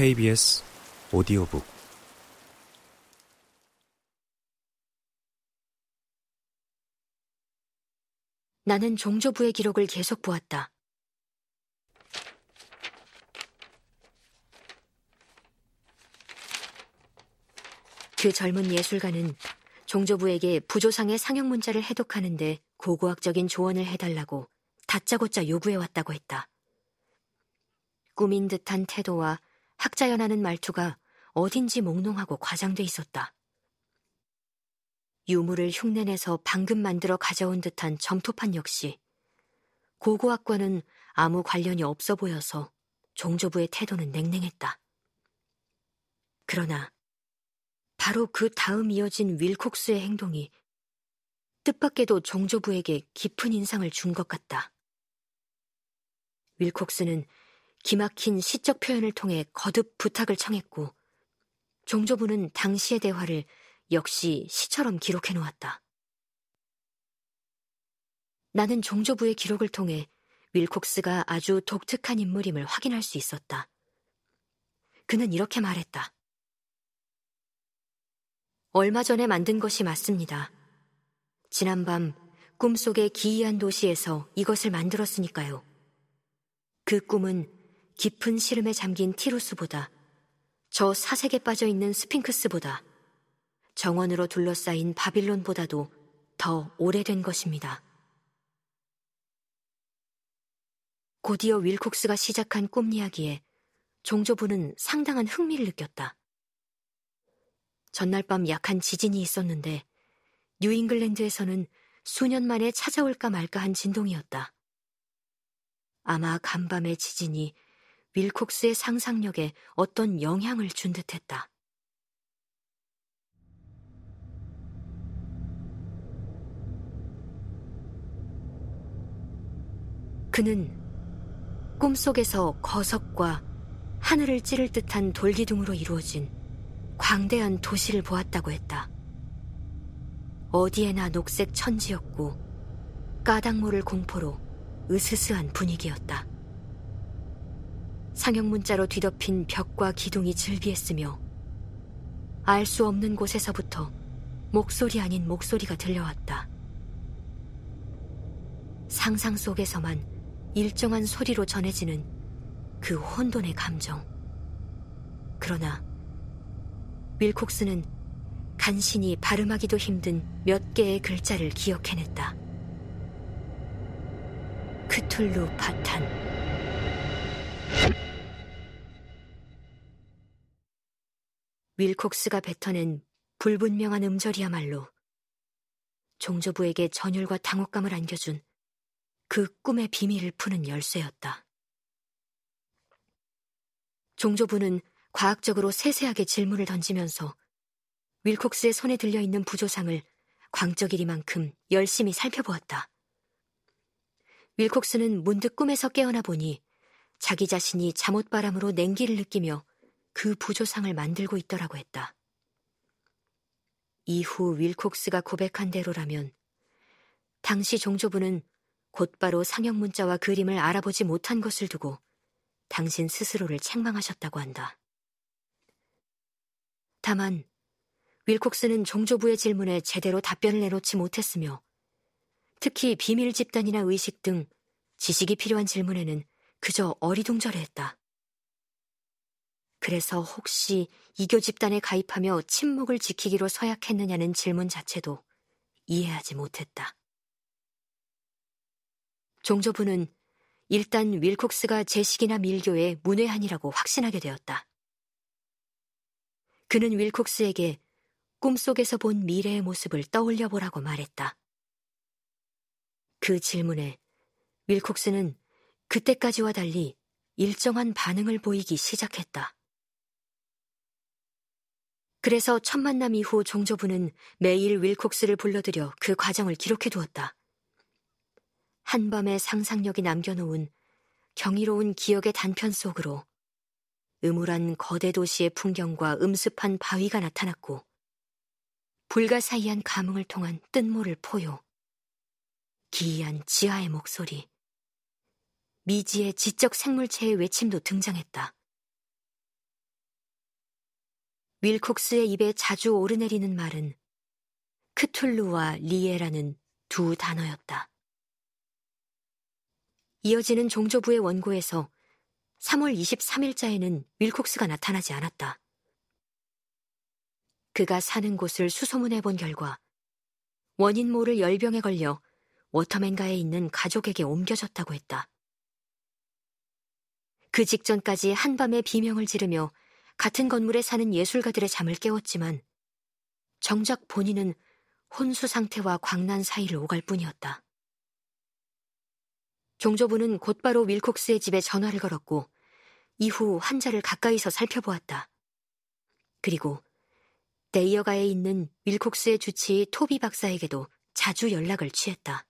KBS 오디오북 나는 종조부의 기록을 계속 보았다. 그 젊은 예술가는 종조부에게 부조상의 상형 문자를 해독하는데 고고학적인 조언을 해달라고 다짜고짜 요구해왔다고 했다. 꾸민 듯한 태도와 학자연하는 말투가 어딘지 몽롱하고 과장돼 있었다. 유물을 흉내내서 방금 만들어 가져온 듯한 점토판 역시 고고학과는 아무 관련이 없어 보여서 종조부의 태도는 냉랭했다. 그러나 바로 그 다음 이어진 윌콕스의 행동이 뜻밖에도 종조부에게 깊은 인상을 준 것 같다. 윌콕스는 기막힌 시적 표현을 통해 거듭 부탁을 청했고 종조부는 당시의 대화를 역시 시처럼 기록해 놓았다. 나는 종조부의 기록을 통해 윌콕스가 아주 독특한 인물임을 확인할 수 있었다. 그는 이렇게 말했다. 얼마 전에 만든 것이 맞습니다. 지난밤 꿈속의 기이한 도시에서 이것을 만들었으니까요. 그 꿈은 깊은 시름에 잠긴 티루스보다 저 사색에 빠져 있는 스핑크스보다 정원으로 둘러싸인 바빌론보다도 더 오래된 것입니다. 곧이어 윌콕스가 시작한 꿈 이야기에 종조부는 상당한 흥미를 느꼈다. 전날 밤 약한 지진이 있었는데 뉴잉글랜드에서는 수년 만에 찾아올까 말까 한 진동이었다. 아마 간밤의 지진이 윌콕스의 상상력에 어떤 영향을 준 듯했다. 그는 꿈속에서 거석과 하늘을 찌를 듯한 돌기둥으로 이루어진 광대한 도시를 보았다고 했다. 어디에나 녹색 천지였고 까닭모를 공포로 으스스한 분위기였다. 상형 문자로 뒤덮인 벽과 기둥이 즐비했으며 알 수 없는 곳에서부터 목소리 아닌 목소리가 들려왔다. 상상 속에서만 일정한 소리로 전해지는 그 혼돈의 감정. 그러나 윌콕스는 간신히 발음하기도 힘든 몇 개의 글자를 기억해냈다. 크툴루 파탄. 윌콕스가 뱉어낸 불분명한 음절이야말로 종조부에게 전율과 당혹감을 안겨준 그 꿈의 비밀을 푸는 열쇠였다. 종조부는 과학적으로 세세하게 질문을 던지면서 윌콕스의 손에 들려있는 부조상을 광적이리만큼 열심히 살펴보았다. 윌콕스는 문득 꿈에서 깨어나 보니 자기 자신이 잠옷바람으로 냉기를 느끼며 그 부조상을 만들고 있더라고 했다. 이후 윌콕스가 고백한 대로라면 당시 종조부는 곧바로 상형 문자와 그림을 알아보지 못한 것을 두고 당신 스스로를 책망하셨다고 한다. 다만 윌콕스는 종조부의 질문에 제대로 답변을 내놓지 못했으며 특히 비밀 집단이나 의식 등 지식이 필요한 질문에는 그저 어리둥절해했다. 그래서 혹시 이교 집단에 가입하며 침묵을 지키기로 서약했느냐는 질문 자체도 이해하지 못했다. 종조부는 일단 윌콕스가 제식이나 밀교의 문외한이라고 확신하게 되었다. 그는 윌콕스에게 꿈속에서 본 미래의 모습을 떠올려 보라고 말했다. 그 질문에 윌콕스는 그때까지와 달리 일정한 반응을 보이기 시작했다. 그래서 첫 만남 이후 종조부는 매일 윌콕스를 불러들여 그 과정을 기록해 두었다. 한밤의 상상력이 남겨놓은 경이로운 기억의 단편 속으로 음울한 거대 도시의 풍경과 음습한 바위가 나타났고 불가사의한 감흥을 통한 뜬모를 포요. 기이한 지하의 목소리, 미지의 지적 생물체의 외침도 등장했다. 윌콕스의 입에 자주 오르내리는 말은 크툴루와 리에라는 두 단어였다. 이어지는 종조부의 원고에서 3월 23일자에는 윌콕스가 나타나지 않았다. 그가 사는 곳을 수소문해 본 결과 원인 모를 열병에 걸려 워터맨가에 있는 가족에게 옮겨졌다고 했다. 그 직전까지 한밤에 비명을 지르며 같은 건물에 사는 예술가들의 잠을 깨웠지만 정작 본인은 혼수 상태와 광난 사이를 오갈 뿐이었다. 종조부는 곧바로 윌콕스의 집에 전화를 걸었고 이후 환자를 가까이서 살펴보았다. 그리고 데이어가에 있는 윌콕스의 주치의 토비 박사에게도 자주 연락을 취했다.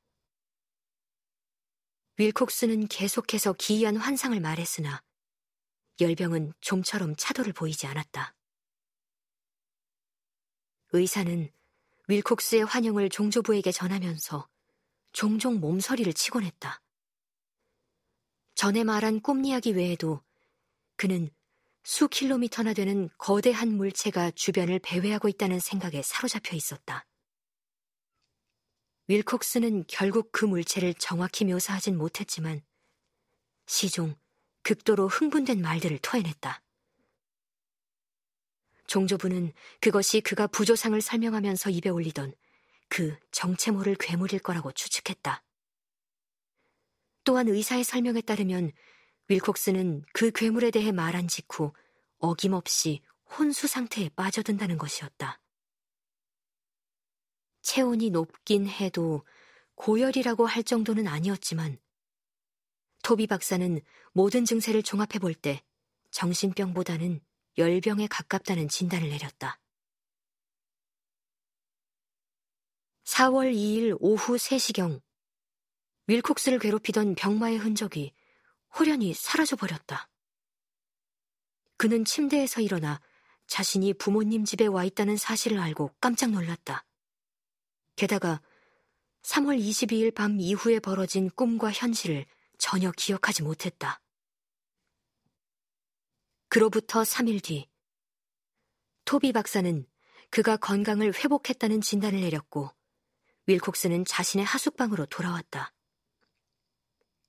윌콕스는 계속해서 기이한 환상을 말했으나 열병은 좀처럼 차도를 보이지 않았다. 의사는 윌콕스의 환영을 종조부에게 전하면서 종종 몸서리를 치곤 했다. 전에 말한 꿈 이야기 외에도 그는 수 킬로미터나 되는 거대한 물체가 주변을 배회하고 있다는 생각에 사로잡혀 있었다. 윌콕스는 결국 그 물체를 정확히 묘사하진 못했지만 시종 극도로 흥분된 말들을 토해냈다. 종조부는 그것이 그가 부조상을 설명하면서 입에 올리던 그 정체 모를 괴물일 거라고 추측했다. 또한 의사의 설명에 따르면 윌콕스는 그 괴물에 대해 말한 직후 어김없이 혼수 상태에 빠져든다는 것이었다. 체온이 높긴 해도 고열이라고 할 정도는 아니었지만 토비 박사는 모든 증세를 종합해 볼 때 정신병보다는 열병에 가깝다는 진단을 내렸다. 4월 2일 오후 3시경 윌콕스를 괴롭히던 병마의 흔적이 호련히 사라져 버렸다. 그는 침대에서 일어나 자신이 부모님 집에 와 있다는 사실을 알고 깜짝 놀랐다. 게다가 3월 22일 밤 이후에 벌어진 꿈과 현실을 전혀 기억하지 못했다. 그로부터 3일 뒤, 토비 박사는 그가 건강을 회복했다는 진단을 내렸고, 윌콕스는 자신의 하숙방으로 돌아왔다.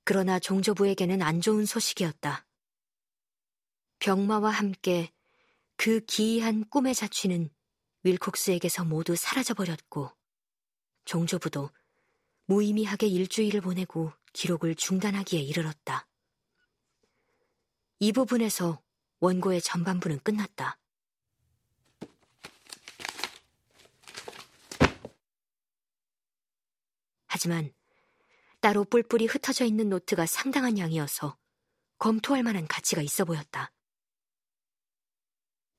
그러나 종조부에게는 안 좋은 소식이었다. 병마와 함께 그 기이한 꿈의 자취는 윌콕스에게서 모두 사라져버렸고, 종조부도 무의미하게 일주일을 보내고 기록을 중단하기에 이르렀다. 이 부분에서 원고의 전반부는 끝났다. 하지만 따로 뿔뿔이 흩어져 있는 노트가 상당한 양이어서 검토할 만한 가치가 있어 보였다.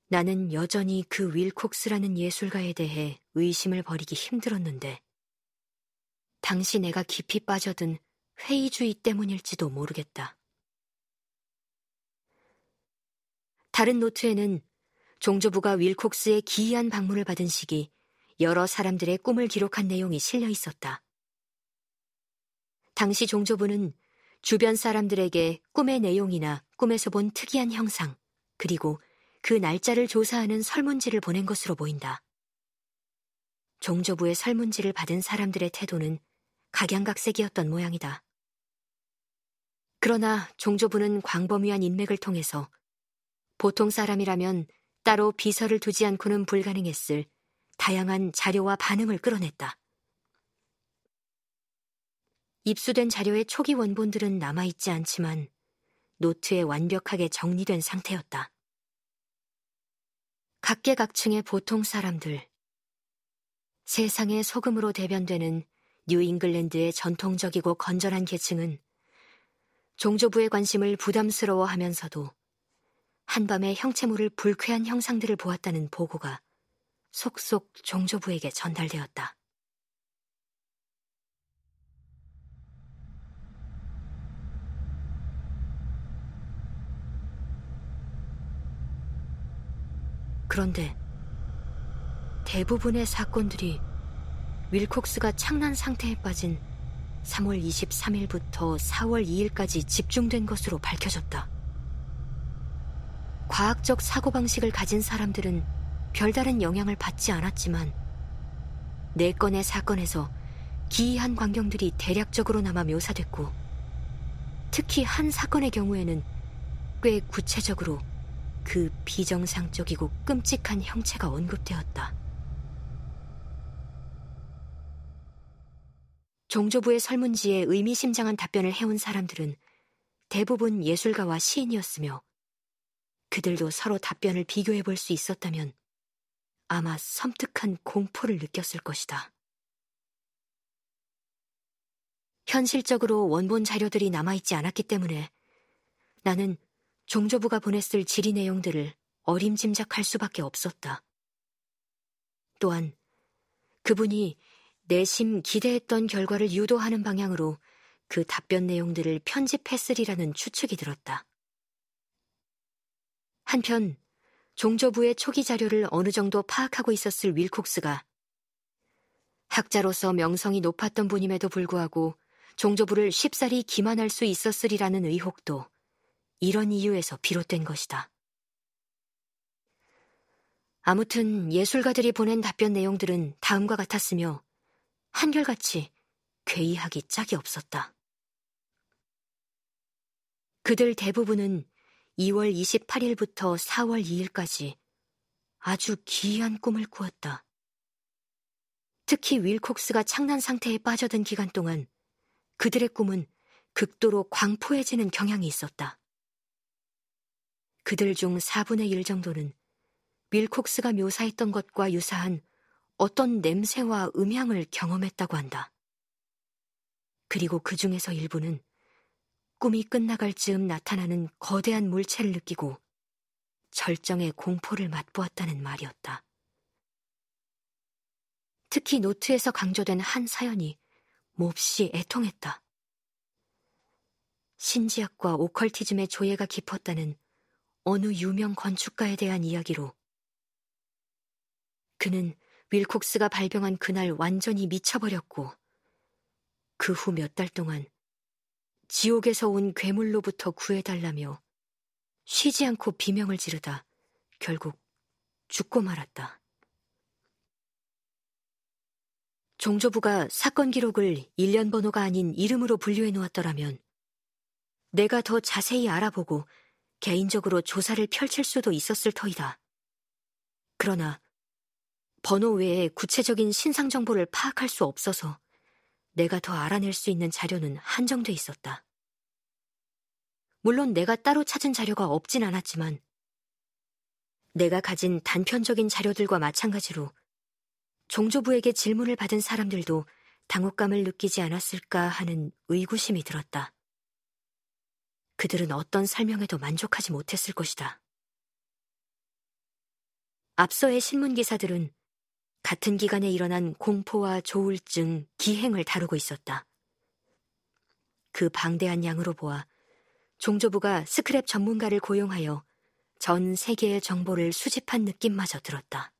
나는 여전히 그 윌콕스라는 예술가에 대해 의심을 버리기 힘들었는데, 당시 내가 깊이 빠져든 회의주의 때문일지도 모르겠다. 다른 노트에는 종조부가 윌콕스의 기이한 방문을 받은 시기 여러 사람들의 꿈을 기록한 내용이 실려 있었다. 당시 종조부는 주변 사람들에게 꿈의 내용이나 꿈에서 본 특이한 형상, 그리고 그 날짜를 조사하는 설문지를 보낸 것으로 보인다. 종조부의 설문지를 받은 사람들의 태도는 각양각색이었던 모양이다. 그러나 종조부는 광범위한 인맥을 통해서 보통 사람이라면 따로 비서를 두지 않고는 불가능했을 다양한 자료와 반응을 끌어냈다. 입수된 자료의 초기 원본들은 남아있지 않지만 노트에 완벽하게 정리된 상태였다. 각계각층의 보통 사람들, 세상의 소금으로 대변되는 뉴잉글랜드의 전통적이고 건전한 계층은 종조부의 관심을 부담스러워 하면서도 한밤에 형체물을 불쾌한 형상들을 보았다는 보고가 속속 종조부에게 전달되었다. 그런데 대부분의 사건들이 윌콕스가 창난 상태에 빠진 3월 23일부터 4월 2일까지 집중된 것으로 밝혀졌다. 과학적 사고방식을 가진 사람들은 별다른 영향을 받지 않았지만 네 건의 사건에서 기이한 광경들이 대략적으로나마 묘사됐고 특히 한 사건의 경우에는 꽤 구체적으로 그 비정상적이고 끔찍한 형체가 언급되었다. 종조부의 설문지에 의미심장한 답변을 해온 사람들은 대부분 예술가와 시인이었으며 그들도 서로 답변을 비교해 볼 수 있었다면 아마 섬뜩한 공포를 느꼈을 것이다. 현실적으로 원본 자료들이 남아있지 않았기 때문에 나는 종조부가 보냈을 질의 내용들을 어림짐작할 수밖에 없었다. 또한 그분이 내심 기대했던 결과를 유도하는 방향으로 그 답변 내용들을 편집했으리라는 추측이 들었다. 한편 종조부의 초기 자료를 어느 정도 파악하고 있었을 윌콕스가 학자로서 명성이 높았던 분임에도 불구하고 종조부를 쉽사리 기만할 수 있었으리라는 의혹도 이런 이유에서 비롯된 것이다. 아무튼 예술가들이 보낸 답변 내용들은 다음과 같았으며 한결같이 괴이하기 짝이 없었다. 그들 대부분은 2월 28일부터 4월 2일까지 아주 기이한 꿈을 꾸었다. 특히 윌콕스가 창난 상태에 빠져든 기간 동안 그들의 꿈은 극도로 광포해지는 경향이 있었다. 그들 중 4분의 1 정도는 윌콕스가 묘사했던 것과 유사한 어떤 냄새와 음향을 경험했다고 한다. 그리고 그 중에서 일부는 꿈이 끝나갈 즈음 나타나는 거대한 물체를 느끼고 절정의 공포를 맛보았다는 말이었다. 특히 노트에서 강조된 한 사연이 몹시 애통했다. 신지학과 오컬티즘의 조예가 깊었다는 어느 유명 건축가에 대한 이야기로 그는 윌콕스가 발병한 그날 완전히 미쳐버렸고 그 후 몇 달 동안 지옥에서 온 괴물로부터 구해달라며 쉬지 않고 비명을 지르다 결국 죽고 말았다. 종조부가 사건 기록을 일련 번호가 아닌 이름으로 분류해 놓았더라면 내가 더 자세히 알아보고 개인적으로 조사를 펼칠 수도 있었을 터이다. 그러나 번호 외에 구체적인 신상 정보를 파악할 수 없어서 내가 더 알아낼 수 있는 자료는 한정돼 있었다. 물론 내가 따로 찾은 자료가 없진 않았지만 내가 가진 단편적인 자료들과 마찬가지로 종조부에게 질문을 받은 사람들도 당혹감을 느끼지 않았을까 하는 의구심이 들었다. 그들은 어떤 설명에도 만족하지 못했을 것이다. 앞서의 신문 기사들은 같은 기간에 일어난 공포와 조울증, 기행을 다루고 있었다. 그 방대한 양으로 보아 종조부가 스크랩 전문가를 고용하여 전 세계의 정보를 수집한 느낌마저 들었다.